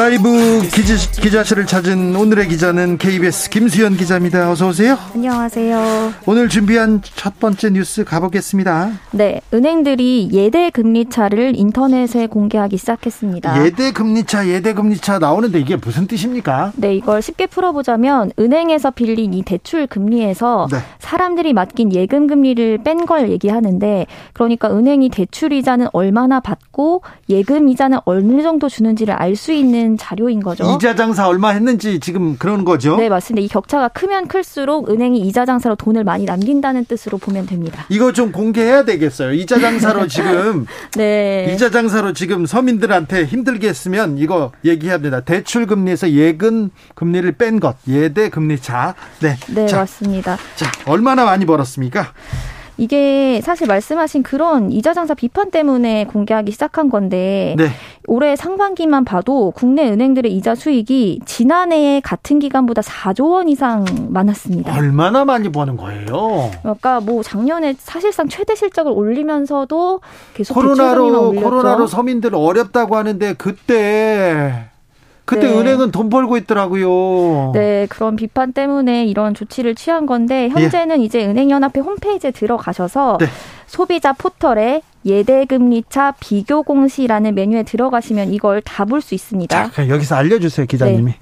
라이브 기자, 기자 실을 찾은 오늘의 기자는 KBS 김수현 기자입니다. 어서 오세요. 안녕하세요. 오늘 준비한 첫 번째 뉴스 가보겠습니다. 네, 은행들이 예대 금리차를 인터넷에 공개하기 시작했습니다. 예대 금리차, 예대 금리차 나오는데 이게 무슨 뜻입니까? 네, 이걸 쉽게 풀어보자면 은행에서 빌린 이 대출 금리에서 네. 사람들이 맡긴 예금 금리를 뺀 걸 얘기하는데 그러니까 은행이 대출 이자는 얼마나 받고 예금 이자는 어느 정도 주는지를 알 수 있는 있는 자료인 거죠. 이자 장사 얼마 했는지 지금 그런 거죠? 네, 맞습니다. 이 격차가 크면 클수록 은행이 이자 장사로 돈을 많이 남긴다는 뜻으로 보면 됩니다. 이거 좀 공개해야 되겠어요. 이자 장사로 지금 네. 이자 장사로 지금 서민들한테 힘들게 했으면 이거 얘기해야 됩니다. 대출 금리에서 예금 금리를 뺀 것, 예대 금리차. 네. 네, 자, 맞습니다. 자, 얼마나 많이 벌었습니까? 이게 사실 말씀하신 그런 이자 장사 비판 때문에 공개하기 시작한 건데 네. 올해 상반기만 봐도 국내 은행들의 이자 수익이 지난해 같은 기간보다 4조 원 이상 많았습니다. 얼마나 많이 버는 거예요? 그러니까 뭐 작년에 사실상 최대 실적을 올리면서도 계속 코로나로 코로나로 서민들 어렵다고 하는데 그때 그때 네. 은행은 돈 벌고 있더라고요. 네, 그런 비판 때문에 이런 조치를 취한 건데 현재는 예. 이제 은행연합회 홈페이지에 들어가셔서 네. 소비자 포털에 예대금리차 비교 공시라는 메뉴에 들어가시면 이걸 다 볼 수 있습니다. 자, 여기서 알려주세요, 기자님이. 네.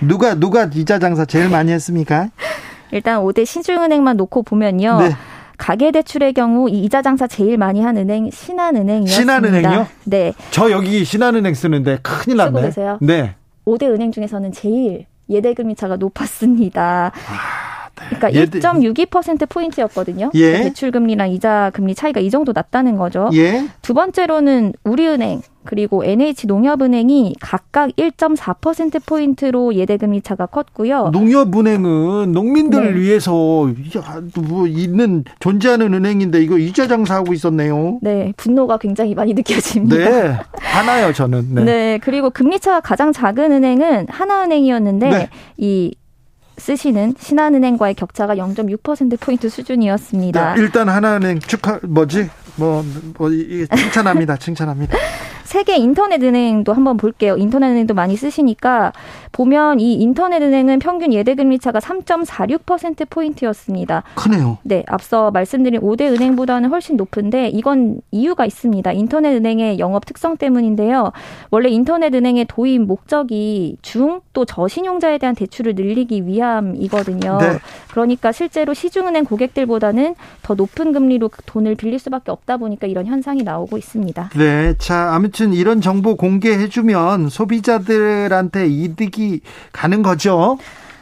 누가 누가 이자 장사 제일 많이 했습니까? 일단 5대 신중은행만 놓고 보면요. 네. 가계대출의 경우 이 이자 장사 제일 많이 한 은행 신한은행이었습니다. 신한은행요? 네. 저 여기 신한은행 쓰는데 큰일 났네. 쓰고 계세요? 네. 5대 은행 중에서는 제일 예대금리차가 높았습니다. 아, 네. 그러니까 예대... 1.62% 포인트였거든요. 예. 그러니까 대출 금리랑 이자 금리 차이가 이 정도 났다는 거죠. 예. 두 번째로는 우리은행 그리고 NH농협은행이 각각 1.4% 포인트로 예대금리 차가 컸고요. 농협은행은 농민들을 네. 위해서 뭐 있는 존재하는 은행인데 이거 이자 장사하고 있었네요. 네, 분노가 굉장히 많이 느껴집니다. 네, 하나요 저는. 네. 네 그리고 금리 차가 가장 작은 은행은 하나은행이었는데 네. 이 쓰시는 신한은행과의 격차가 0.6%포인트 수준이었습니다. 네, 일단 하나은행 축하, 뭐지? 뭐, 뭐, 칭찬합니다. 칭찬합니다. 세계 인터넷 은행도 한번 볼게요. 인터넷 은행도 많이 쓰시니까 보면 이 인터넷 은행은 평균 예대 금리 차가 3.46% 포인트였습니다. 크네요. 네, 앞서 말씀드린 5대 은행보다는 훨씬 높은데 이건 이유가 있습니다. 인터넷 은행의 영업 특성 때문인데요. 원래 인터넷 은행의 도입 목적이 중 또 저신용자에 대한 대출을 늘리기 위함이거든요. 네. 그러니까 실제로 시중은행 고객들보다는 더 높은 금리로 돈을 빌릴 수밖에 없다 보니까 이런 현상이 나오고 있습니다. 네, 자 아무튼 이런 정보 공개해주면 소비자들한테 이득이 가는 거죠.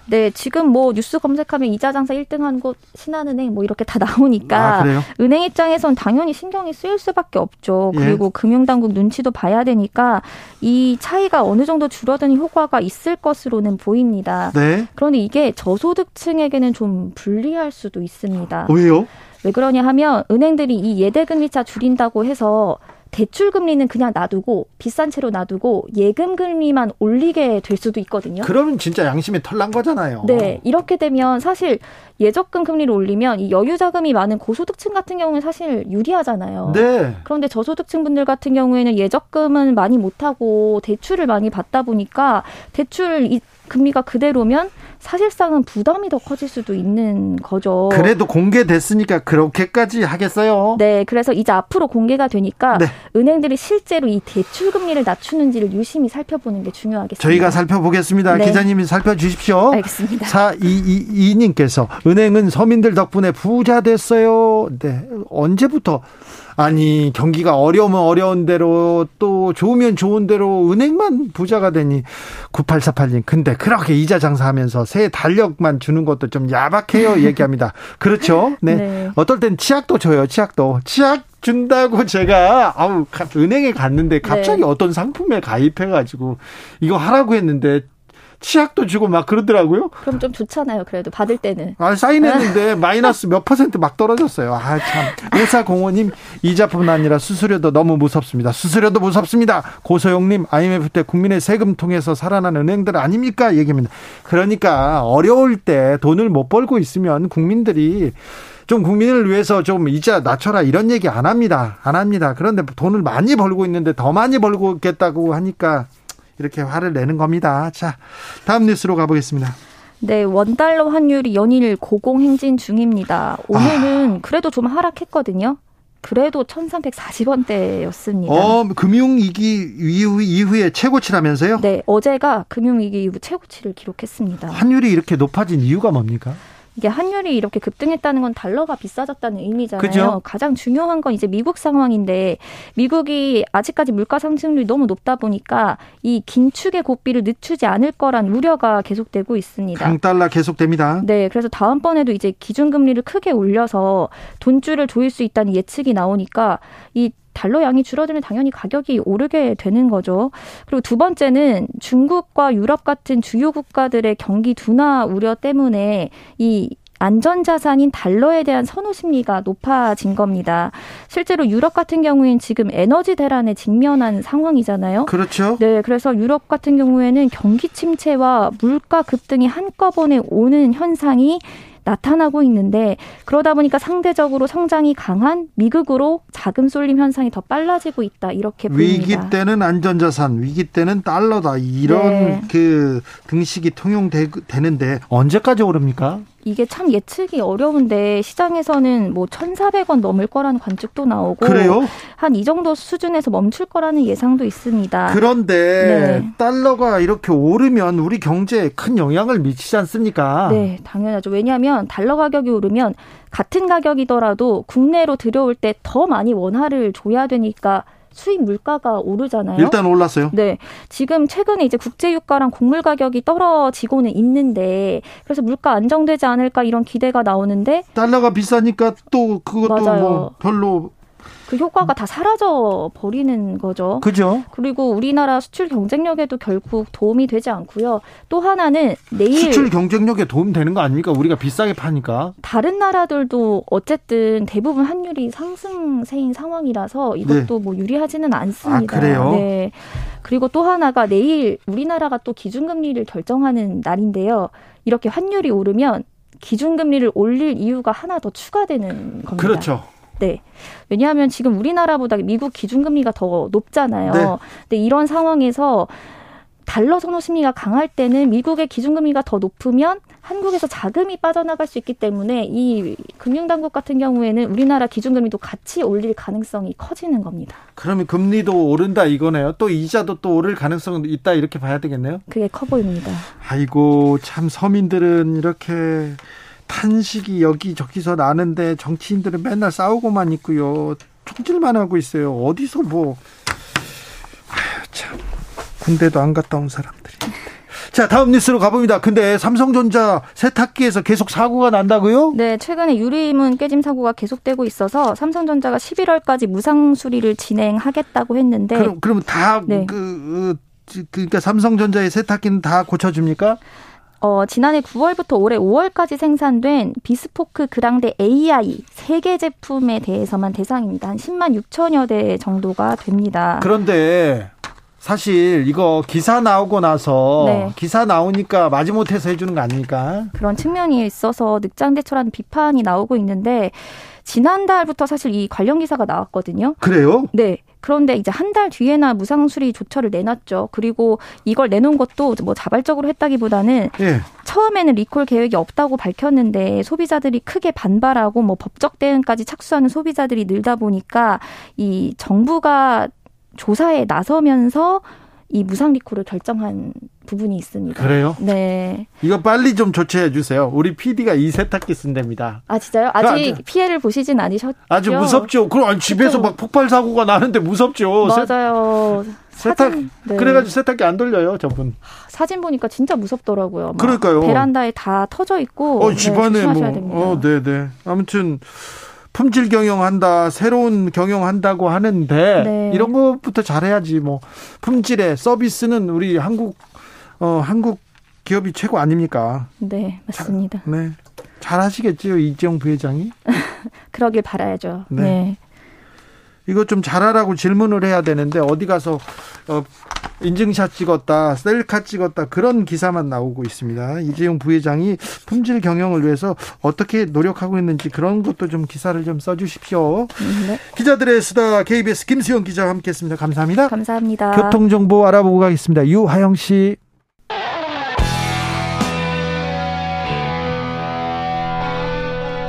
네, 지금 뭐 뉴스 검색하면 이자 장사 1등한 곳 신한은행 뭐 이렇게 다 나오니까 아, 은행 입장에선 당연히 신경이 쓰일 수밖에 없죠. 예. 그리고 금융당국 눈치도 봐야 되니까 이 차이가 어느 정도 줄어드는 효과가 있을 것으로는 보입니다. 네. 그런데 이게 저소득층에게는 좀 불리할 수도 있습니다. 왜요? 왜 그러냐 하면 은행들이 이 예대금리차 줄인다고 해서 대출 금리는 그냥 놔두고 비싼 채로 놔두고 예금 금리만 올리게 될 수도 있거든요. 그러면 진짜 양심에 털난 거잖아요. 네, 이렇게 되면 사실 예적금 금리를 올리면 이 여유 자금이 많은 고소득층 같은 경우는 사실 유리하잖아요. 네. 그런데 저소득층 분들 같은 경우에는 예적금은 많이 못 하고 대출을 많이 받다 보니까 대출 이 금리가 그대로면 사실상은 부담이 더 커질 수도 있는 거죠. 그래도 공개됐으니까 그렇게까지 하겠어요? 네, 그래서 이제 앞으로 공개가 되니까 네. 은행들이 실제로 이 대출 금리를 낮추는지를 유심히 살펴보는 게 중요하겠습니다. 저희가 살펴보겠습니다. 네. 기자님이 살펴주십시오. 알겠습니다. 4222님께서 은행은 서민들 덕분에 부자 됐어요. 네, 언제부터 아니 경기가 어려우면 어려운 대로 또 좋으면 좋은 대로 은행만 부자가 되니 9848님 근데 그렇게 이자 장사하면서 새 달력만 주는 것도 좀 야박해요 얘기합니다. 그렇죠? 네. 네. 어떨 땐 치약도 줘요. 치약도 치약 준다고 제가 아우 은행에 갔는데 갑자기 네. 어떤 상품에 가입해 가지고 이거 하라고 했는데 치약도 주고 막 그러더라고요. 그럼 좀 좋잖아요. 그래도 받을 때는. 아, 사인했는데 마이너스 몇 퍼센트 막 떨어졌어요. 아, 참. 오사공원님 이자뿐 아니라 수수료도 너무 무섭습니다. 수수료도 무섭습니다. 고소영님 IMF 때 국민의 세금 통해서 살아난 은행들 아닙니까? 얘기합니다. 그러니까 어려울 때 돈을 못 벌고 있으면 국민들이 좀 국민을 위해서 좀 이자 낮춰라 이런 얘기 안 합니다. 안 합니다. 그런데 돈을 많이 벌고 있는데 더 많이 벌고 있겠다고 하니까 이렇게 화를 내는 겁니다. 자, 다음 뉴스로 가보겠습니다. 네, 원달러 환율이 연일 고공행진 중입니다. 오늘은 아. 그래도 좀 하락했거든요. 그래도 1340원대였습니다. 어, 금융위기 이후, 이후에 최고치라면서요? 네, 어제가 금융위기 이후 최고치를 기록했습니다. 환율이 이렇게 높아진 이유가 뭡니까? 이게 환율이 이렇게 급등했다는 건 달러가 비싸졌다는 의미잖아요. 그죠? 가장 중요한 건 이제 미국 상황인데 미국이 아직까지 물가 상승률이 너무 높다 보니까 이 긴축의 고비를 늦추지 않을 거란 우려가 계속되고 있습니다. 강달러 계속됩니다. 네, 그래서 다음번에도 이제 기준금리를 크게 올려서 돈줄을 조일 수 있다는 예측이 나오니까 이 달러 양이 줄어들면 당연히 가격이 오르게 되는 거죠. 그리고 두 번째는 중국과 유럽 같은 주요 국가들의 경기 둔화 우려 때문에 이 안전자산인 달러에 대한 선호 심리가 높아진 겁니다. 실제로 유럽 같은 경우에는 지금 에너지 대란에 직면한 상황이잖아요. 그렇죠. 네, 그래서 유럽 같은 경우에는 경기 침체와 물가 급등이 한꺼번에 오는 현상이 나타나고 있는데 그러다 보니까 상대적으로 성장이 강한 미국으로 자금 쏠림 현상이 더 빨라지고 있다 이렇게 보입니다. 위기 때는 안전자산, 위기 때는 달러다 이런 네. 그 등식이 통용되는데 언제까지 오릅니까? 이게 참 예측이 어려운데 시장에서는 뭐 1,400원 넘을 거라는 관측도 나오고 한 이 정도 수준에서 멈출 거라는 예상도 있습니다. 그런데 네. 달러가 이렇게 오르면 우리 경제에 큰 영향을 미치지 않습니까? 네, 당연하죠. 왜냐하면 달러 가격이 오르면 같은 가격이더라도 국내로 들여올 때 더 많이 원화를 줘야 되니까 수입 물가가 오르잖아요. 일단 올랐어요. 네. 지금 최근에 이제 국제 유가랑 곡물 가격이 떨어지고는 있는데 그래서 물가 안정되지 않을까 이런 기대가 나오는데 달러가 비싸니까 또 그것도 맞아요. 뭐 별로 그 효과가 다 사라져 버리는 거죠. 그죠. 그리고 우리나라 수출 경쟁력에도 결국 도움이 되지 않고요. 또 하나는 내일 수출 경쟁력에 도움 되는 거 아닙니까? 우리가 비싸게 파니까. 다른 나라들도 어쨌든 대부분 환율이 상승세인 상황이라서 이것도 네. 뭐 유리하지는 않습니다. 아, 그래요? 네. 그리고 또 하나가 내일 우리나라가 또 기준금리를 결정하는 날인데요. 이렇게 환율이 오르면 기준금리를 올릴 이유가 하나 더 추가되는 겁니다. 그렇죠. 네. 왜냐하면 지금 우리나라보다 미국 기준금리가 더 높잖아요. 네. 근데 이런 상황에서 달러 선호 심리가 강할 때는 미국의 기준금리가 더 높으면 한국에서 자금이 빠져나갈 수 있기 때문에 이 금융당국 같은 경우에는 우리나라 기준금리도 같이 올릴 가능성이 커지는 겁니다. 그러면 금리도 오른다 이거네요. 또 이자도 또 오를 가능성이 있다 이렇게 봐야 되겠네요. 그게 커 보입니다. 아이고 참 서민들은 이렇게 탄식이 여기저기서 나는데 정치인들은 맨날 싸우고만 있고요. 총질만 하고 있어요. 어디서 뭐. 아유, 참. 군대도 안 갔다 온 사람들이. 자, 다음 뉴스로 가봅니다. 근데 삼성전자 세탁기에서 계속 사고가 난다고요? 네, 최근에 유리문 깨짐 사고가 계속되고 있어서 삼성전자가 11월까지 무상 수리를 진행하겠다고 했는데 그럼 그럼 다 네. 그, 그 그러니까 삼성전자의 세탁기는 다 고쳐 줍니까? 어, 지난해 9월부터 올해 5월까지 생산된 비스포크 그랑데 AI 세 개 제품에 대해서만 대상입니다. 한 10만 6천여 대 정도가 됩니다. 그런데 사실 이거 기사 나오고 나서 네. 기사 나오니까 마지못해서 해주는 거 아닙니까? 그런 측면이 있어서 늑장대처라는 비판이 나오고 있는데 지난달부터 사실 이 관련 기사가 나왔거든요. 그래요? 네. 그런데 이제 한 달 뒤에나 무상 수리 조처를 내놨죠. 그리고 이걸 내놓은 것도 뭐 자발적으로 했다기보다는 예. 처음에는 리콜 계획이 없다고 밝혔는데 소비자들이 크게 반발하고 뭐 법적 대응까지 착수하는 소비자들이 늘다 보니까 이 정부가 조사에 나서면서 이 무상 리콜을 결정한 부분이 있습니다. 그래요? 네. 이거 빨리 좀 조치해 주세요. 우리 PD가 이 세탁기 쓴답니다. 아 진짜요? 아직 아주, 피해를 보시진 않으셨죠? 아주 무섭죠. 그럼 집에서 막 폭발 사고가 나는데 무섭죠. 맞아요. 세탁 사진, 네. 그래가지고 세탁기 안 돌려요, 저분. 사진 보니까 진짜 무섭더라고요. 그러니까요. 베란다에 다 터져 있고. 어, 집안에 네, 뭐. 어, 네, 네. 아무튼 품질 경영한다, 새로운 경영한다고 하는데 네. 이런 것부터 잘해야지 뭐 품질의 서비스는 우리 한국 어 한국 기업이 최고 아닙니까? 네, 맞습니다. 자, 네. 잘하시겠지요, 이재용 부회장이? 그러길 바라야죠. 네. 네. 이거 좀 잘하라고 질문을 해야 되는데 어디 가서 어, 인증샷 찍었다, 셀카 찍었다 그런 기사만 나오고 있습니다. 이재용 부회장이 품질 경영을 위해서 어떻게 노력하고 있는지 그런 것도 좀 기사를 좀 써주십시오. 네. 기자들의 수다 KBS 김수영 기자와 함께했습니다. 감사합니다. 감사합니다. 교통 정보 알아보고 가겠습니다. 유하영 씨.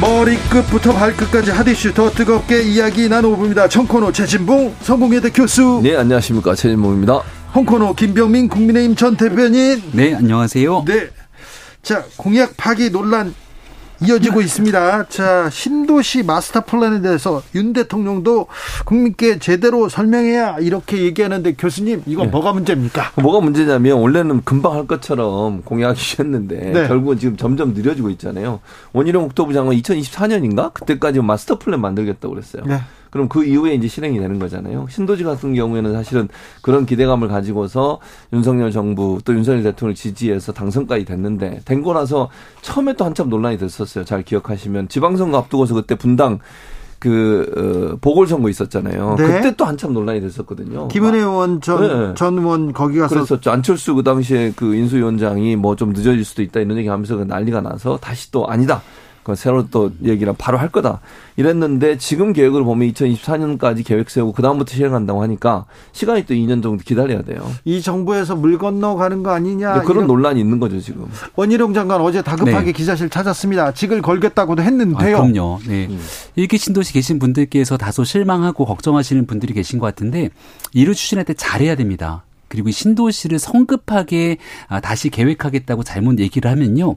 머리끝부터 발끝까지 핫이슈 더 뜨겁게 이야기 나눠봅니다 청코노 최진봉 성공회대 교수 네 안녕하십니까 최진봉입니다 홍코노 김병민 국민의힘 전 대변인. 네, 안녕하세요. 네. 자, 공약 파기 논란 이어지고 있습니다. 자, 신도시 마스터 플랜에 대해서 윤 대통령도 국민께 제대로 설명해야 이렇게 얘기하는데 교수님, 이건 네. 뭐가 문제입니까? 뭐가 문제냐면 원래는 금방 할 것처럼 공약이셨는데 네. 결국은 지금 점점 느려지고 있잖아요. 원희룡 국토부 장관 2024년인가? 그때까지 마스터 플랜 만들겠다고 그랬어요. 네. 그럼 그 이후에 이제 실행이 되는 거잖아요. 신도시 같은 경우에는 사실은 그런 기대감을 가지고서 윤석열 정부 또 윤석열 대통령을 지지해서 당선까지 됐는데 된거 나서 처음에 또 한참 논란이 됐었어요. 잘 기억하시면 지방선거 앞두고서 그때 분당 그 어, 보궐선거 있었잖아요. 네. 그때 또 한참 논란이 됐었거든요. 김은혜 의원 전, 네. 전 의원 거기 가서 그랬었죠. 안철수 그 당시에 그 인수위원장이 뭐 좀 늦어질 수도 있다 이런 얘기 하면서 그 난리가 나서 다시 또 아니다. 그 새로 또 얘기를 바로 할 거다. 이랬는데 지금 계획을 보면 2024년까지 계획 세우고 그다음부터 실행한다고 하니까 시간이 또 2년 정도 기다려야 돼요. 이 정부에서 물 건너 가는 거 아니냐. 그런 논란이 있는 거죠, 지금. 원희룡 장관 어제 다급하게 네. 기자실 찾았습니다. 직을 걸겠다고도 했는데요. 아, 그럼요. 네. 음. 일기 신도시 계신 분들께서 다소 실망하고 걱정하시는 분들이 계신 것 같은데 이를 추진할 때 잘해야 됩니다. 그리고 신도시를 성급하게 아, 다시 계획하겠다고 잘못 얘기를 하면요.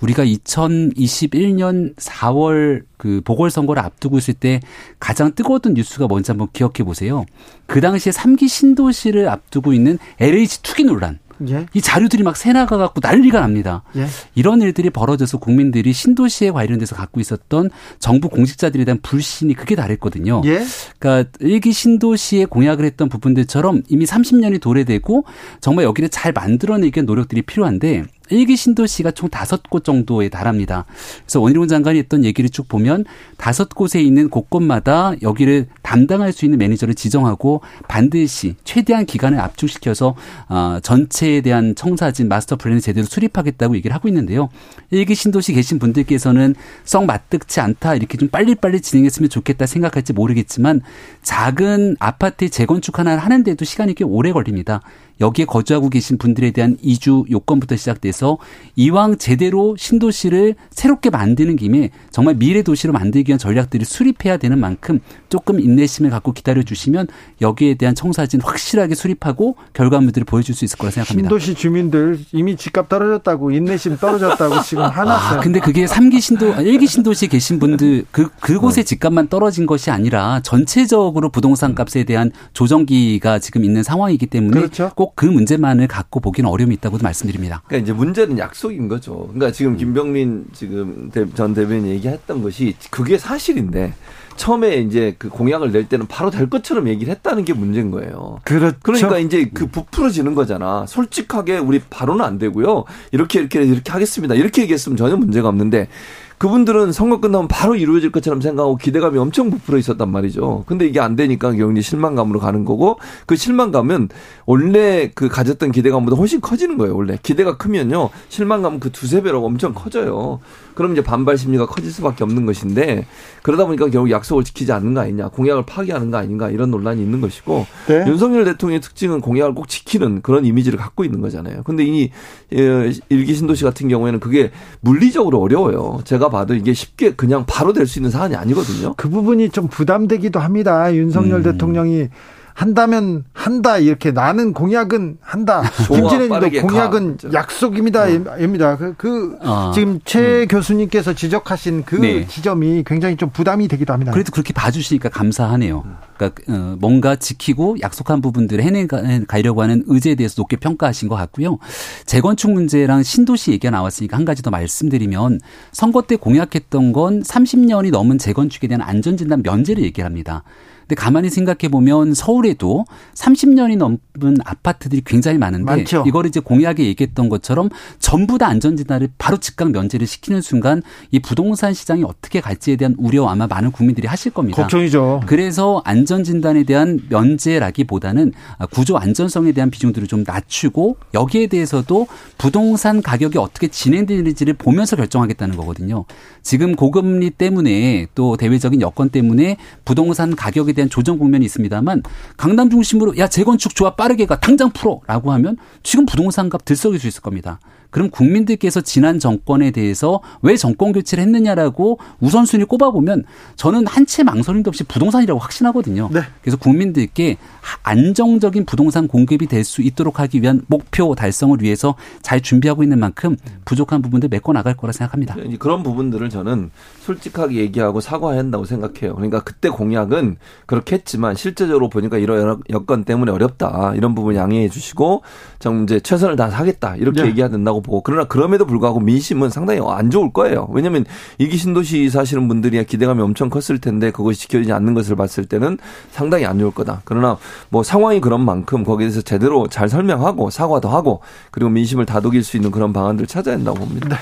우리가 2021년 4월 그 보궐선거를 앞두고 있을 때 가장 뜨거웠던 뉴스가 뭔지 한번 기억해 보세요. 그 당시에 3기 신도시를 앞두고 있는 LH 투기 논란. 예. 이 자료들이 막 새나가 갖고 난리가 납니다. 예. 이런 일들이 벌어져서 국민들이 신도시에 관련돼서 갖고 있었던 정부 공직자들에 대한 불신이 크게 다했거든요. 예. 그러니까 일기 신도시에 공약을 했던 부분들처럼 이미 30년이 도래되고 정말 여기를 잘 만들어내기 위한 노력들이 필요한데 일기 신도시가 총 다섯 곳 정도에 달합니다. 그래서 원희룡 장관이 했던 얘기를 쭉 보면 다섯 곳에 있는 곳곳마다 여기를 담당할 수 있는 매니저를 지정하고 반드시 최대한 기간을 압축시켜서 어, 전체에 대한 청사진 마스터 플랜을 제대로 수립하겠다고 얘기를 하고 있는데요. 일기 신도시 계신 분들께서는 썩 맞득치 않다 이렇게 좀 빨리빨리 진행했으면 좋겠다 생각할지 모르겠지만 작은 아파트 재건축 하나 하는데도 시간이 꽤 오래 걸립니다. 여기에 거주하고 계신 분들에 대한 이주 요건부터 시작돼서 이왕 제대로 신도시를 새롭게 만드는 김에 정말 미래 도시로 만들기 위한 전략들을 수립해야 되는 만큼 조금 인내심을 갖고 기다려 주시면 여기에 대한 청사진 확실하게 수립하고 결과물들을 보여줄 수 있을 거라 생각합니다. 신도시 주민들 이미 집값 떨어졌다고 인내심 떨어졌다고 지금 하나어요 아, 근데 그게 3기 신도 1기 신도시에 계신 분들 그 그곳의 네. 집값만 떨어진 것이 아니라 전체적으로 부동산 값에 대한 조정기가 지금 있는 상황이기 때문에 그렇죠. 꼭그 문제만을 갖고 보기는 어려움이 있다고도 말씀드립니다. 그러니까 이제 문제는 약속인 거죠. 그러니까 지금 음. 김병민 지금 전 대변인 얘기했던 것이 그게 사실인데 처음에 이제 그 공약을 낼 때는 바로 될 것처럼 얘기를 했다는 게 문제인 거예요. 그렇죠. 그러니까 이제 그 부풀어지는 거잖아. 솔직하게 우리 바로는 안 되고요. 이렇게 이렇게 이렇게 하겠습니다. 이렇게 얘기했으면 전혀 문제가 없는데 그분들은 선거 끝나면 바로 이루어질 것처럼 생각하고 기대감이 엄청 부풀어 있었단 말이죠. 근데 이게 안 되니까 경제 실망감으로 가는 거고 그 실망감은 원래 그 가졌던 기대감보다 훨씬 커지는 거예요. 원래 기대가 크면요 실망감은 그 두세 배로 엄청 커져요. 그럼 이제 반발 심리가 커질 수밖에 없는 것인데 그러다 보니까 결국 약속을 지키지 않는 거 아니냐, 공약을 파기하는 거 아닌가 이런 논란이 있는 것이고 네. 윤석열 대통령의 특징은 공약을 꼭 지키는 그런 이미지를 갖고 있는 거잖아요. 근데 이 어, 일기 신도시 같은 경우에는 그게 물리적으로 어려워요. 제가 봐도 이게 쉽게 그냥 바로 될 수 있는 사안이 아니거든요. 그 부분이 좀 부담되기도 합니다. 윤석열 음. 대통령이 한다면 한다 이렇게 나는 공약은 한다. 김진애님도 공약은 가. 약속입니다입니다. 어. 그, 그 어. 지금 최 음. 교수님께서 지적하신 그 네. 지점이 굉장히 좀 부담이 되기도 합니다. 그래도 그렇게 봐주시니까 감사하네요. 그러니까 어, 뭔가 지키고 약속한 부분들을 해내가려고 하는 의지에 대해서 높게 평가하신 것 같고요. 재건축 문제랑 신도시 얘기가 나왔으니까 한 가지 더 말씀드리면 선거 때 공약했던 건 30년이 넘은 재건축에 대한 안전진단 면제를 얘기합니다. 근데 가만히 생각해 보면 서울에도 30년이 넘은 아파트들이 굉장히 많은데 많죠. 이걸 이제 공약에 얘기했던 것처럼 전부 다 안전진단을 바로 즉각 면제를 시키는 순간 이 부동산 시장이 어떻게 갈지에 대한 우려 아마 많은 국민들이 하실 겁니다. 걱정이죠. 그래서 안전진단에 대한 면제라기보다는 구조 안전성에 대한 비중들을 좀 낮추고 여기에 대해서도 부동산 가격이 어떻게 진행되는지를 보면서 결정하겠다는 거거든요. 지금 고금리 때문에 또 대외적인 여건 때문에 부동산 가격에 대한 조정 국면이 있습니다만 강남 중심으로 야 재건축 좋아 빠르게 가 당장 풀어라고 하면 지금 부동산 값 들썩일 수 있을 겁니다. 그럼 국민들께서 지난 정권에 대해서 왜 정권 교체를 했느냐라고 우선순위 꼽아보면 저는 한채 망설임도 없이 부동산이라고 확신하거든요. 네. 그래서 국민들께 안정적인 부동산 공급이 될 수 있도록 하기 위한 목표 달성을 위해서 잘 준비하고 있는 만큼 부족한 부분들 메꿔 나갈 거라 생각합니다. 그런 부분들을 저는 솔직하게 얘기하고 사과해야 한다고 생각해요. 그러니까 그때 공약은 그렇게 했지만 실제적으로 보니까 이런 여건 때문에 어렵다. 이런 부분 양해해 주시고 좀 이제 최선을 다하겠다. 이렇게 네. 얘기해야 된다고 보고 그러나 그럼에도 불구하고 민심은 상당히 안 좋을 거예요. 왜냐하면 이기 신도시 사시는 분들이 기대감이 엄청 컸을 텐데 그것이 지켜지지 않는 것을 봤을 때는 상당히 안 좋을 거다. 그러나 뭐 상황이 그런 만큼 거기에 대해서 제대로 잘 설명하고 사과도 하고 그리고 민심을 다독일 수 있는 그런 방안들을 찾아야 된다고 봅니다. 네.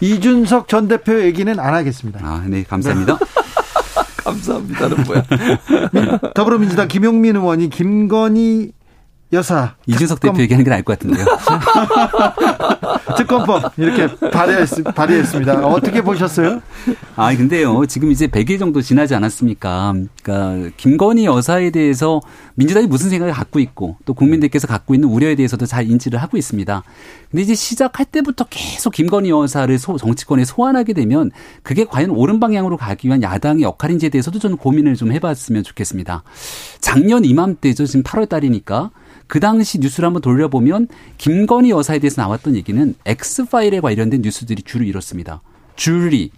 이준석 전 대표 얘기는 안 하겠습니다. 아, 네, 감사합니다. 네. 감사합니다는 뭐야? 더불어민주당 김용민 의원이 김건희 여사 이준석 특검. 대표 얘기하는 게 나을 것 같은데요. 특검법 이렇게 발의했, 발의했습니다. 어떻게 보셨어요? 아 근데요 지금 이제 100일 정도 지나지 않았습니까? 그러니까 김건희 여사에 대해서 민주당이 무슨 생각을 갖고 있고 또 국민들께서 갖고 있는 우려에 대해서도 잘 인지를 하고 있습니다. 근데 이제 시작할 때부터 계속 김건희 여사를 소, 정치권에 소환하게 되면 그게 과연 옳은 방향으로 가기 위한 야당의 역할인지에 대해서도 저는 고민을 좀 해봤으면 좋겠습니다. 작년 이맘때죠 지금 8월 달이니까. 그 당시 뉴스를 한번 돌려보면 김건희 여사에 대해서 나왔던 얘기는 엑스파일에 관련된 뉴스들이 주로 이렇습니다. 줄리,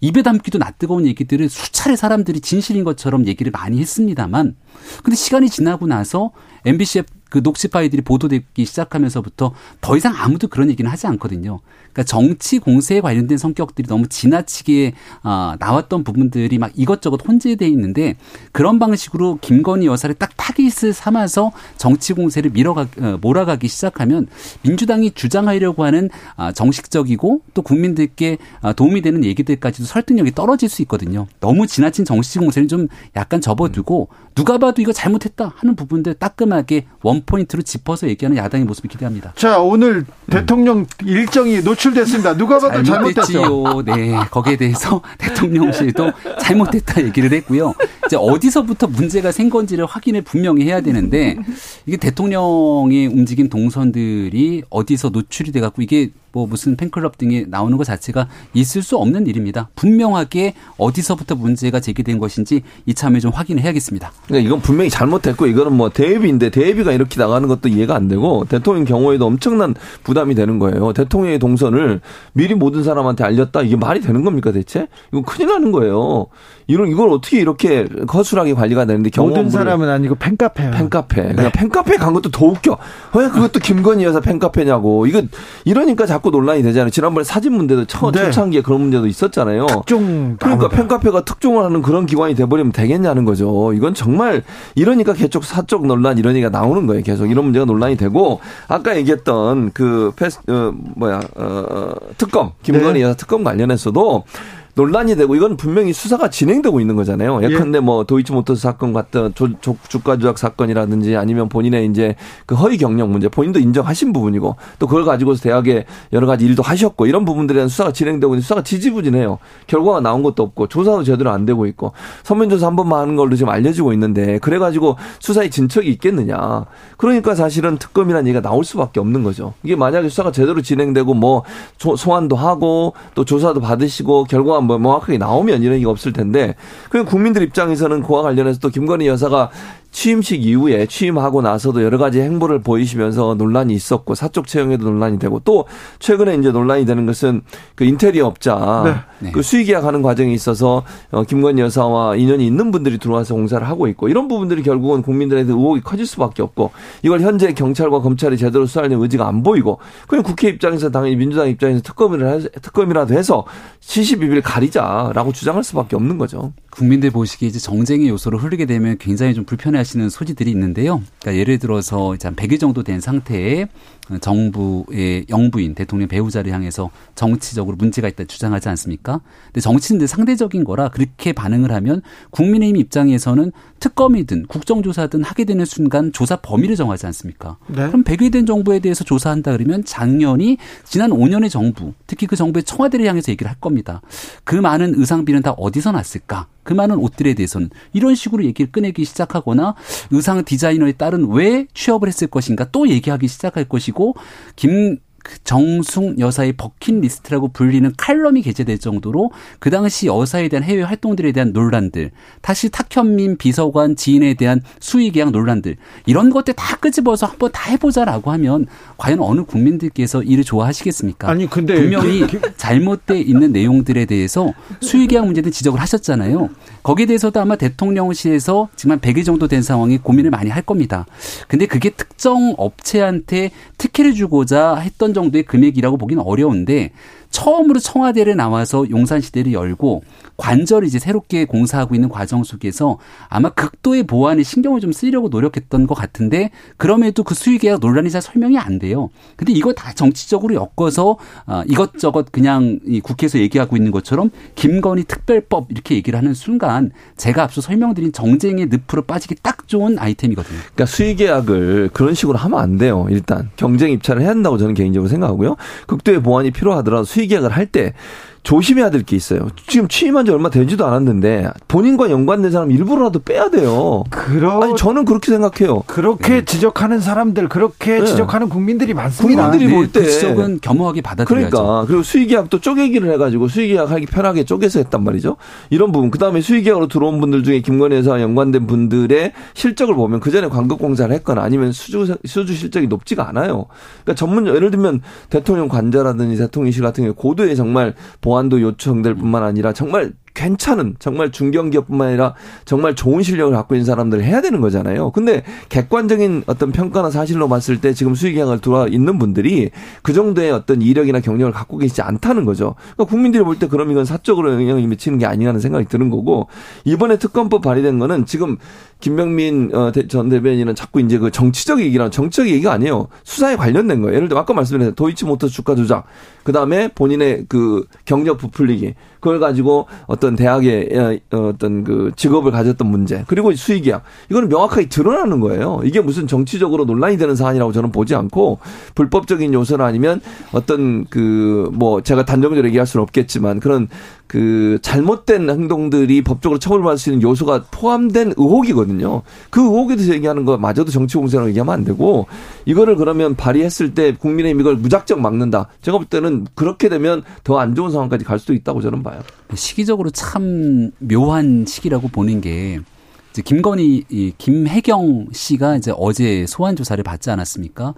입에 담기도 낯뜨거운 얘기들을 수차례 사람들이 진실인 것처럼 얘기를 많이 했습니다만 근데 시간이 지나고 나서 MBC의 그 녹취 파일들이 보도되기 시작하면서부터 더 이상 아무도 그런 얘기는 하지 않거든요. 그러니까 정치 공세에 관련된 성격들이 너무 지나치게 아, 나왔던 부분들이 막 이것저것 혼재돼 있는데 그런 방식으로 김건희 여사를 딱 타깃을 삼아서 정치 공세를 밀어가 어, 몰아가기 시작하면 민주당이 주장하려고 하는 아, 정식적이고 또 국민들께 아, 도움이 되는 얘기들까지도 설득력이 떨어질 수 있거든요. 너무 지나친 정치 공세는 좀 약간 접어두고 누가 봐도 이거 잘못했다 하는 부분들 따끔하게 원 포인트로 짚어서 얘기하는 야당의 모습을 기대합니다. 자 오늘 대통령 일정이 노출 노출됐습니다. 누가 봐도 잘못됐지요. 네, 거기에 대해서 대통령실도 잘못됐다 얘기를 했고요. 이제 어디서부터 문제가 생 건지를 확인을 분명히 해야 되는데 이게 대통령의 움직인 동선들이 어디서 노출이 돼 갖고 이게 뭐 무슨 팬클럽 등에 나오는 것 자체가 있을 수 없는 일입니다. 분명하게 어디서부터 문제가 제기된 것인지 이참에 좀 확인을 해야겠습니다. 그러니까 이건 분명히 잘못됐고 이거는 뭐 대비인데 대비가 이렇게 나가는 것도 이해가 안 되고 대통령 경우에도 엄청난 부담이 되는 거예요. 대통령의 동선을 미리 모든 사람한테 알렸다 이게 말이 되는 겁니까 대체? 이거 큰일 나는 거예요. 이런 이걸 어떻게 이렇게 거슬하게 관리가 되는데 모든 사람은 아니고 팬카페 팬카페 그냥 네. 팬카페 간 것도 더 웃겨. 왜 그것도 김건희 여사 팬카페냐고 이거 이러니까 자꾸 논란이 되잖아요. 지난번에 사진 문제도 초, 네. 초창기에 그런 문제도 있었잖아요. 특종 그러니까 팬카페가 특종을 하는 그런 기관이 돼버리면 되겠냐는 거죠. 이건 정말 이러니까 개쪽 사적 논란 이런 얘기가 나오는 거예요. 계속 이런 문제가 논란이 되고 아까 얘기했던 그 패스 어, 뭐야 어, 특검 김건희 네. 여사 특검 관련해서도 논란이 되고 이건 분명히 수사가 진행되고 있는 거잖아요. 예컨대 예. 뭐 도이치모터스 사건 같은 조, 조, 주가 조작 사건이라든지 아니면 본인의 이제 그 허위 경력 문제 본인도 인정하신 부분이고 또 그걸 가지고서 대학에 여러 가지 일도 하셨고 이런 부분들에 대한 수사가 진행되고 있는 수사가 지지부진해요. 결과가 나온 것도 없고 조사도 제대로 안 되고 있고 서면 조사 한 번만 하는 걸로 지금 알려지고 있는데 그래 가지고 수사에 진척이 있겠느냐. 그러니까 사실은 특검이라는 얘기가 나올 수밖에 없는 거죠. 이게 만약에 수사가 제대로 진행되고 뭐 소환도 하고 또 조사도 받으시고 결과가 뭐 명확하게 나오면 이런 얘기가 없을 텐데 그 국민들 입장에서는 그와 관련해서 또 김건희 여사가 취임식 이후에 취임하고 나서도 여러 가지 행보를 보이시면서 논란이 있었고 사적 채용에도 논란이 되고 또 최근에 이제 논란이 되는 것은 그 인테리어 업자 네. 그 수의 계약하는 과정에 있어서 어 김건희 여사와 인연이 있는 분들이 들어와서 공사를 하고 있고 이런 부분들이 결국은 국민들한테 의혹이 커질 수밖에 없고 이걸 현재 경찰과 검찰이 제대로 수사하는 의지가 안 보이고 그냥 국회 입장에서 당연히 민주당 입장에서 특검을 특검이라도 해서 시시비비를 가리자라고 주장할 수밖에 없는 거죠. 국민들 보시기에 이제 정쟁의 요소로 흐르게 되면 굉장히 좀 불편해 하시는 소지들이 있는데요. 그러니까 예를 들어서 이제 한 100일 정도 된 상태에 정부의 영부인 대통령 배우자를 향해서 정치적으로 문제가 있다 주장하지 않습니까? 근데 정치인들 상대적인 거라 그렇게 반응을 하면 국민의힘 입장에서는 특검이든 국정조사든 하게 되는 순간 조사 범위를 정하지 않습니까? 네. 그럼 100일 된 정부에 대해서 조사한다 그러면 작년이 지난 5년의 정부, 특히 그 정부의 청와대를 향해서 얘기를 할 겁니다. 그 많은 의상비는 다 어디서 났을까? 그 많은 옷들에 대해서는 이런 식으로 얘기를 꺼내기 시작하거나 의상 디자이너에 따른 왜 취업을 했을 것인가 또 얘기하기 시작할 것이고 김 정숙 여사의 버킷리스트라고 불리는 칼럼이 게재될 정도로 그 당시 여사에 대한 해외 활동들에 대한 논란들, 다시 탁현민 비서관 지인에 대한 수의 계약 논란들 이런 것들 다 끄집어서 한번 다 해보자라고 하면 과연 어느 국민들께서 이를 좋아하시겠습니까? 아니 근데 분명히 잘못돼 있는 내용들에 대해서 수의 계약 문제들 지적을 하셨잖아요. 거기에 대해서도 아마 대통령실에서 지금 한 100일 정도 된 상황이 고민을 많이 할 겁니다. 근데 그게 특정 업체한테 특혜를 주고자 했던 정도의 금액이라고 보기는 어려운데 처음으로 청와대를 나와서 용산시대를 열고 관절을 이제 새롭게 공사하고 있는 과정 속에서 아마 극도의 보안에 신경을 좀 쓰려고 노력했던 것 같은데 그럼에도 그 수의계약 논란이 잘 설명이 안 돼요. 근데 이거 다 정치적으로 엮어서 아, 이것저것 그냥 이 국회에서 얘기하고 있는 것처럼 김건희 특별법 이렇게 얘기를 하는 순간 제가 앞서 설명드린 정쟁의 늪으로 빠지기 딱 좋은 아이템이거든요. 그러니까 수의계약을 그런 식으로 하면 안 돼요. 일단 경쟁 입찰을 해야 한다고 저는 개인적으로 생각하고요. 극도의 보안이 필요하더라도 수 의계약을 할 때 조심해야 될 게 있어요. 지금 취임한 지 얼마 되지도 않았는데 본인과 연관된 사람 일부러라도 빼야 돼요. 그러... 아니 저는 그렇게 생각해요. 그렇게 네. 지적하는 사람들, 그렇게 네. 지적하는 국민들이 많습니다. 국민들이 네, 볼때 그 지적은 겸허하게 받아들여야죠. 그러니까 그리고 수의계약도 쪼개기를 해가지고 수의계약 하기 편하게 쪼개서 했단 말이죠. 이런 부분. 그 다음에 수의계약으로 들어온 분들 중에 김건희 여사 연관된 분들의 실적을 보면 그 전에 광급공사를 했거나 아니면 수주 수주 실적이 높지가 않아요. 그러니까 전문 예를 들면 대통령 관자라든지 대통령실 같은 경우 고도의 정말 보안 보완도 요청될 뿐만 아니라 정말 괜찮은 정말 중견기업뿐만 아니라 정말 좋은 실력을 갖고 있는 사람들을 해야 되는 거잖아요. 근데 객관적인 어떤 평가나 사실로 봤을 때 지금 수익계약을 들어와 있는 분들이 그 정도의 어떤 이력이나 경력을 갖고 계시지 않다는 거죠. 그러니까 국민들이 볼 때 그럼 이건 사적으로 영향을 미치는 게 아니라는 생각이 드는 거고 이번에 특검법 발의된 거는 지금 김병민 어, 전 대변인은 자꾸 이제 그 정치적 얘기랑 정치적 얘기가 아니에요. 수사에 관련된 거예요. 예를 들어 아까 말씀드린 도이치모터 주가 조작, 그 다음에 본인의 그 경력 부풀리기, 그걸 가지고 어떤 대학의 어, 어떤 그 직업을 가졌던 문제 그리고 수의계약 이거는 명확하게 드러나는 거예요. 이게 무슨 정치적으로 논란이 되는 사안이라고 저는 보지 않고 불법적인 요소나 아니면 어떤 그 뭐 제가 단정적으로 얘기할 수는 없겠지만 그런 그 잘못된 행동들이 법적으로 처벌받을 수 있는 요소가 포함된 의혹이거든요. 그 의혹에 대해서 얘기하는 거 마저도 정치 공세라고 얘기하면 안 되고 이거를 그러면 발의했을 때 국민의힘 이걸 무작정 막는다. 제가 볼 때는 그렇게 되면 더 안 좋은 상황까지 갈 수도 있다고 저는 봐요. 시기적으로 참 묘한 시기라고 보는 게 이제 김건희 이 김혜경 씨가 이제 어제 소환 조사를 받지 않았습니까?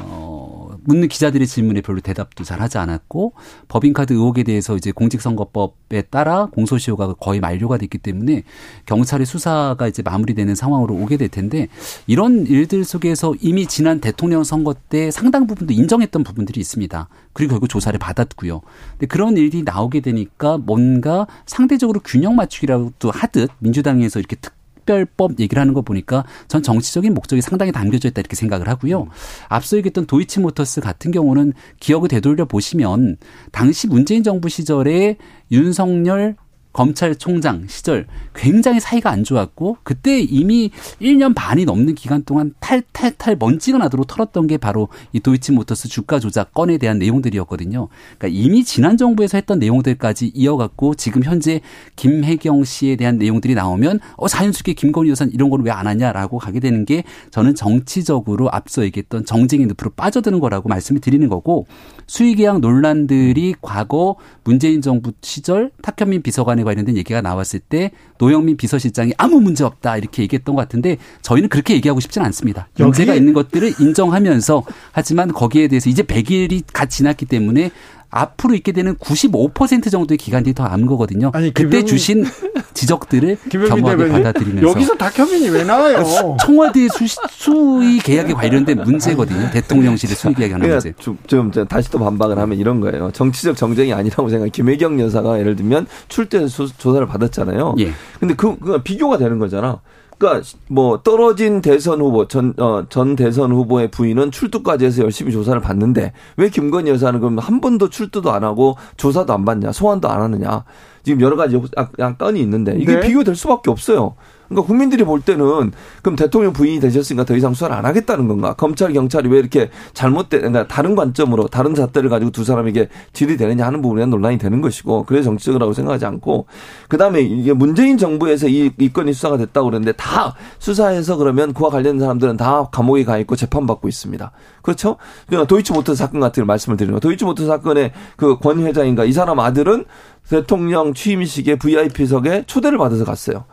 어, 묻는 기자들의 질문에 별로 대답도 잘 하지 않았고 법인카드 의혹에 대해서 이제 공직선거법에 따라 공소시효가 거의 만료가 됐기 때문에 경찰의 수사가 이제 마무리되는 상황으로 오게 될 텐데 이런 일들 속에서 이미 지난 대통령 선거 때 상당 부분도 인정했던 부분들이 있습니다. 그리고 결국 조사를 받았고요. 근데 그런 일이 나오게 되니까 뭔가 상대적으로 균형 맞추기라도 하듯 민주당에서 이렇게 특 특별법 얘기를 하는 거 보니까 전 정치적인 목적이 상당히 담겨져 있다 이렇게 생각을 하고요. 음. 앞서 얘기했던 도이치모터스 같은 경우는 기억을 되돌려 보시면 당시 문재인 정부 시절에 윤석열 검찰총장 시절 굉장히 사이가 안 좋았고 그때 이미 1년 반이 넘는 기간 동안 탈탈탈 먼지가 나도록 털었던 게 바로 이 도이치모터스 주가 조작 건에 대한 내용들이었거든요. 그러니까 이미 지난 정부에서 했던 내용들까지 이어갔고 지금 현재 김혜경 씨에 대한 내용들이 나오면 어 자연스럽게 김건희 여사는 이런 걸 왜 안 하냐라고 가게 되는 게 저는 정치적으로 앞서 얘기했던 정쟁의 늪으로 빠져드는 거라고 말씀을 드리는 거고 수의계약 논란들이 과거 문재인 정부 시절 탁현민 비서관의 관련된 얘기가 나왔을 때 노영민 비서실장이 아무 문제 없다 이렇게 얘기했던 것 같은데 저희는 그렇게 얘기하고 싶지는 않습니다. 문제가 있는 것들을 인정하면서 하지만 거기에 대해서 이제 100일이 갓 지났기 때문에 앞으로 있게 되는 95% 정도의 기간들이 더 남은 거거든요. 아니, 그때. 주신 지적들을 겸허하게 받아들이면서 여기서 다큐멘이 왜 나와요? 청와대 수, 수의 계약에 관련된 문제거든요. 대통령실의 수의 계약하는 문제. 좀, 좀 다시 또 반박을 하면 이런 거예요. 정치적 정쟁이 아니라고 생각. 김혜경 여사가 예를 들면 출퇴 조사를 받았잖아요. 예. 근데 그, 그 비교가 되는 거잖아. 그러니까 뭐 떨어진 대선 후보 전, 어, 전 대선 후보의 부인은 출두까지 해서 열심히 조사를 받는데 왜 김건희 여사는 그럼 한 번도 출두도 안 하고 조사도 안 받냐 소환도 안 하느냐 지금 여러 가지 약간 건이 있는데 이게 네. 비교될 수밖에 없어요. 그러니까 국민들이 볼 때는 그럼 대통령 부인이 되셨으니까 더 이상 수사를 안 하겠다는 건가? 검찰 경찰이 왜 이렇게 잘못된 그러니까 다른 관점으로 다른 잣대를 가지고 두 사람에게 질의되느냐 하는 부분에 논란이 되는 것이고 그래 정치적이라고 생각하지 않고 그다음에 이게 문재인 정부에서 이, 이 건이 수사가 됐다고 그러는데 다 수사해서 그러면 그와 관련된 사람들은 다 감옥에 가 있고 재판받고 있습니다. 그렇죠? 그러니까 도이치모터 사건 같은 걸 말씀을 드리는 거. 도이치모터 사건의 그 권 회장인가 이 사람 아들은 대통령 취임식에 VIP석에 초대를 받아서 갔어요.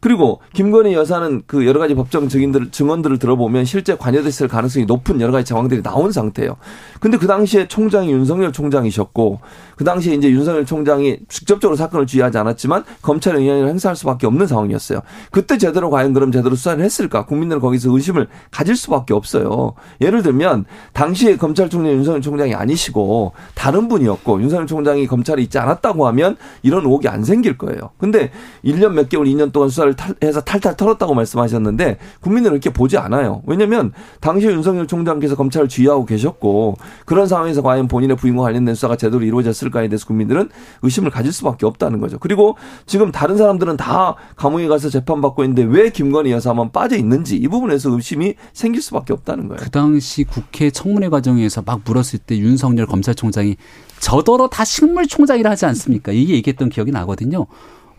그리고 김건희 여사는 그 여러 가지 법정 증인들 증언들을 들어보면 실제 관여됐을 가능성이 높은 여러 가지 정황들이 나온 상태예요. 근데 그 당시에 총장이 윤석열 총장이셨고 그 당시에 이제 윤석열 총장이 직접적으로 사건을 주의하지 않았지만 검찰의 영향을 행사할 수밖에 없는 상황이었어요. 그때 제대로 과연 그럼 제대로 수사를 했을까? 국민들은 거기서 의심을 가질 수밖에 없어요. 예를 들면 당시에 검찰총장 윤석열 총장이 아니시고 다른 분이었고 윤석열 총장이 검찰에 있지 않았다고 하면 이런 의혹이 안 생길 거예요. 근데 1년 몇 개월, 2년 동안 수사를 탈, 해서 탈탈 털었다고 말씀하셨는데 국민들은 이렇게 보지 않아요. 왜냐면 당시에 윤석열 총장께서 검찰을 지휘하고 계셨고 그런 상황에서 과연 본인의 부인과 관련된 수사가 제대로 이루어졌을 까에 대해서 국민들은 의심을 가질 수밖에 없다는 거죠. 그리고 지금 다른 사람들은 다 감옥에 가서 재판받고 있는데 왜 김건희 여사만 빠져 있는지 이 부분에서 의심이 생길 수밖에 없다는 거예요. 그 당시 국회 청문회 과정에서 막 물었을 때 윤석열 검찰총장이 저더러 다 식물총장이라 하지 않습니까? 이게 얘기했던 기억이 나거든요.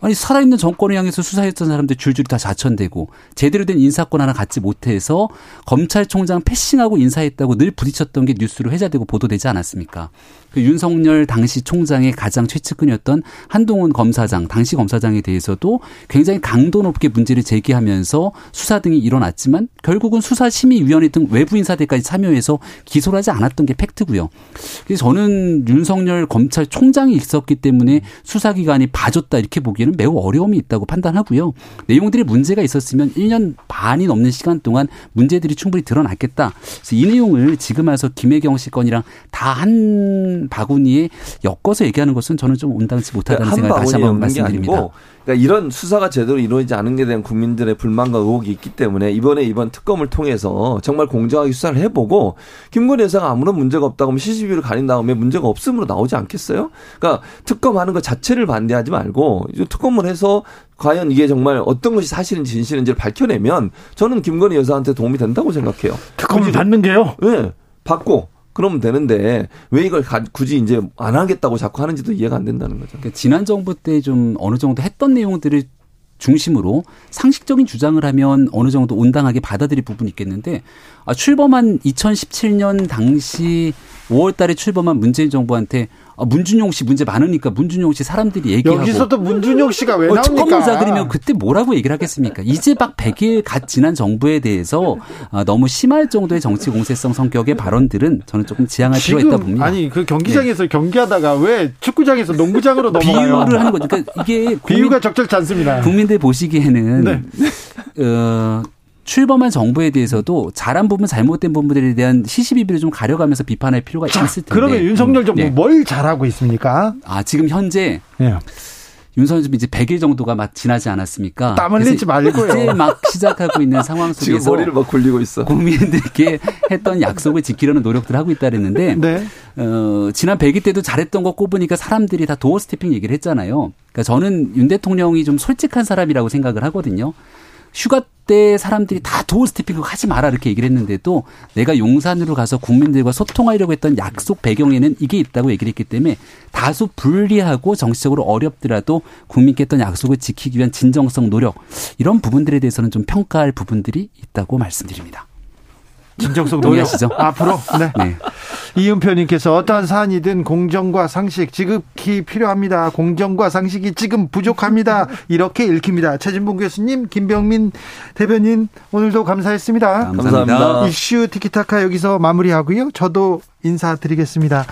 아니 살아있는 정권을 향해서 수사했던 사람들 줄줄이 다 자천되고 제대로 된 인사권 하나 갖지 못해서 검찰총장 패싱하고 인사했다고 늘 부딪혔던 게 뉴스로 회자되고 보도되지 않았습니까? 그 윤석열 당시 총장의 가장 최측근이었던 한동훈 검사장, 당시 검사장에 대해서도 굉장히 강도 높게 문제를 제기하면서 수사 등이 일어났지만 결국은 수사심의위원회 등 외부 인사들까지 참여해서 기소를 하지 않았던 게 팩트고요. 그래서 저는 윤석열 검찰총장이 있었기 때문에 수사기관이 봐줬다 이렇게 보기에는 매우 어려움이 있다고 판단하고요. 내용들이 문제가 있었으면 1년 반이 넘는 시간 동안 문제들이 충분히 드러났겠다. 그래서 이 내용을 지금 와서 김혜경 씨 건이랑 다 한 바구니에 엮어서 얘기하는 것은 저는 좀 온당치 못하다는 생각을 다시 한번 말씀드립니다. 그러니까 이런 수사가 제대로 이루어지지 않은 게 대한 국민들의 불만과 의혹이 있기 때문에 이번에 이번 특검을 통해서 정말 공정하게 수사를 해보고 김건희 여사가 아무런 문제가 없다고 하면 CCTV를 가린 다음에 문제가 없음으로 나오지 않겠어요? 그러니까 특검하는 것 자체를 반대하지 말고 특검을 해서 과연 이게 정말 어떤 것이 사실인지 진실인지를 밝혀내면 저는 김건희 여사한테 도움이 된다고 생각해요. 특검을 받는 게요? 네. 받고 그러면 되는데 왜 이걸 굳이 이제 안 하겠다고 자꾸 하는지도 이해가 안 된다는 거죠. 그러니까 지난 정부 때 좀 어느 정도 했던 내용들을 중심으로 상식적인 주장을 하면 어느 정도 온당하게 받아들일 부분이 있겠는데 아, 출범한 2017년 당시 5월 달에 출범한 문재인 정부한테 아, 문준용 씨 문제 많으니까 문준용 씨 사람들이 얘기하고 여기서도 문준용 씨가 왜 어, 나옵니까? 그러면 그때 뭐라고 얘기를 하겠습니까? 이제 막 100일 갓 지난 정부에 대해서 아, 너무 심할 정도의 정치 공세성 성격의 발언들은 저는 조금 지양할 필요가 있다 봅니다. 아니 그 경기장에서 네. 경기하다가 왜 축구장에서 농구장으로 넘어가요? 비유를 하는 거죠. 그러니까 이게 비유가 적절치 않습니다. 국민들 보시기에는 네. 어, 출범한 정부에 대해서도 잘한 부분, 잘못된 부분들에 대한 시시비비를 좀 가려가면서 비판할 필요가 자, 있을 텐데. 그러면 윤석열 정부 네. 뭘 잘하고 있습니까? 아 지금 현재 네. 윤석열 정부 이제 100일 정도가 막 지나지 않았습니까? 땀 흘리지 말고요. 이제 막 시작하고 있는 상황 속에서 지금 머리를 막 굴리고 있어. 국민들께 했던 약속을 지키려는 노력들을 하고 있다 그랬는데 네. 어, 지난 100일 때도 잘했던 거 꼽으니까 사람들이 다 도어 스태핑 얘기를 했잖아요. 그러니까 저는 윤 대통령이 좀 솔직한 사람이라고 생각을 하거든요. 휴가 때 사람들이 다 도어 스태핑 하지 마라 이렇게 얘기를 했는데도 내가 용산으로 가서 국민들과 소통하려고 했던 약속 배경에는 이게 있다고 얘기를 했기 때문에 다소 불리하고 정치적으로 어렵더라도 국민께 했던 약속을 지키기 위한 진정성 노력 이런 부분들에 대해서는 좀 평가할 부분들이 있다고 말씀드립니다. 진정성 노력이시죠? 앞으로 네. 네. 이은표님께서 어떠한 사안이든 공정과 상식 지극히 필요합니다. 공정과 상식이 지금 부족합니다. 이렇게 읽힙니다. 최진봉 교수님, 김병민 대변인 오늘도 감사했습니다. 감사합니다. 이슈 티키타카 여기서 마무리하고요. 저도 인사드리겠습니다.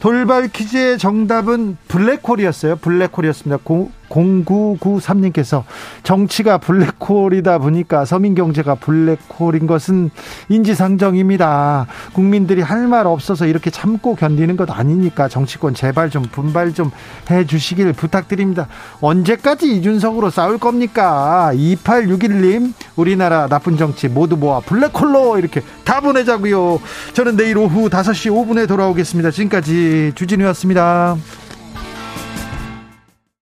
돌발 퀴즈의 정답은 블랙홀이었어요. 블랙홀이었습니다. 0993님께서 정치가 블랙홀이다 보니까 서민 경제가 블랙홀인 것은 인지상정입니다. 국민들이 할 말 없어서 이렇게 참고 견디는 것 아니니까 정치권 제발 좀 분발 좀 해주시길 부탁드립니다. 언제까지 이준석으로 싸울 겁니까? 2861님 우리나라 나쁜 정치 모두 모아 블랙홀로 이렇게 다 보내자고요. 저는 내일 오후 5시 5분에 돌아오겠습니다. 지금까지 주진우였습니다.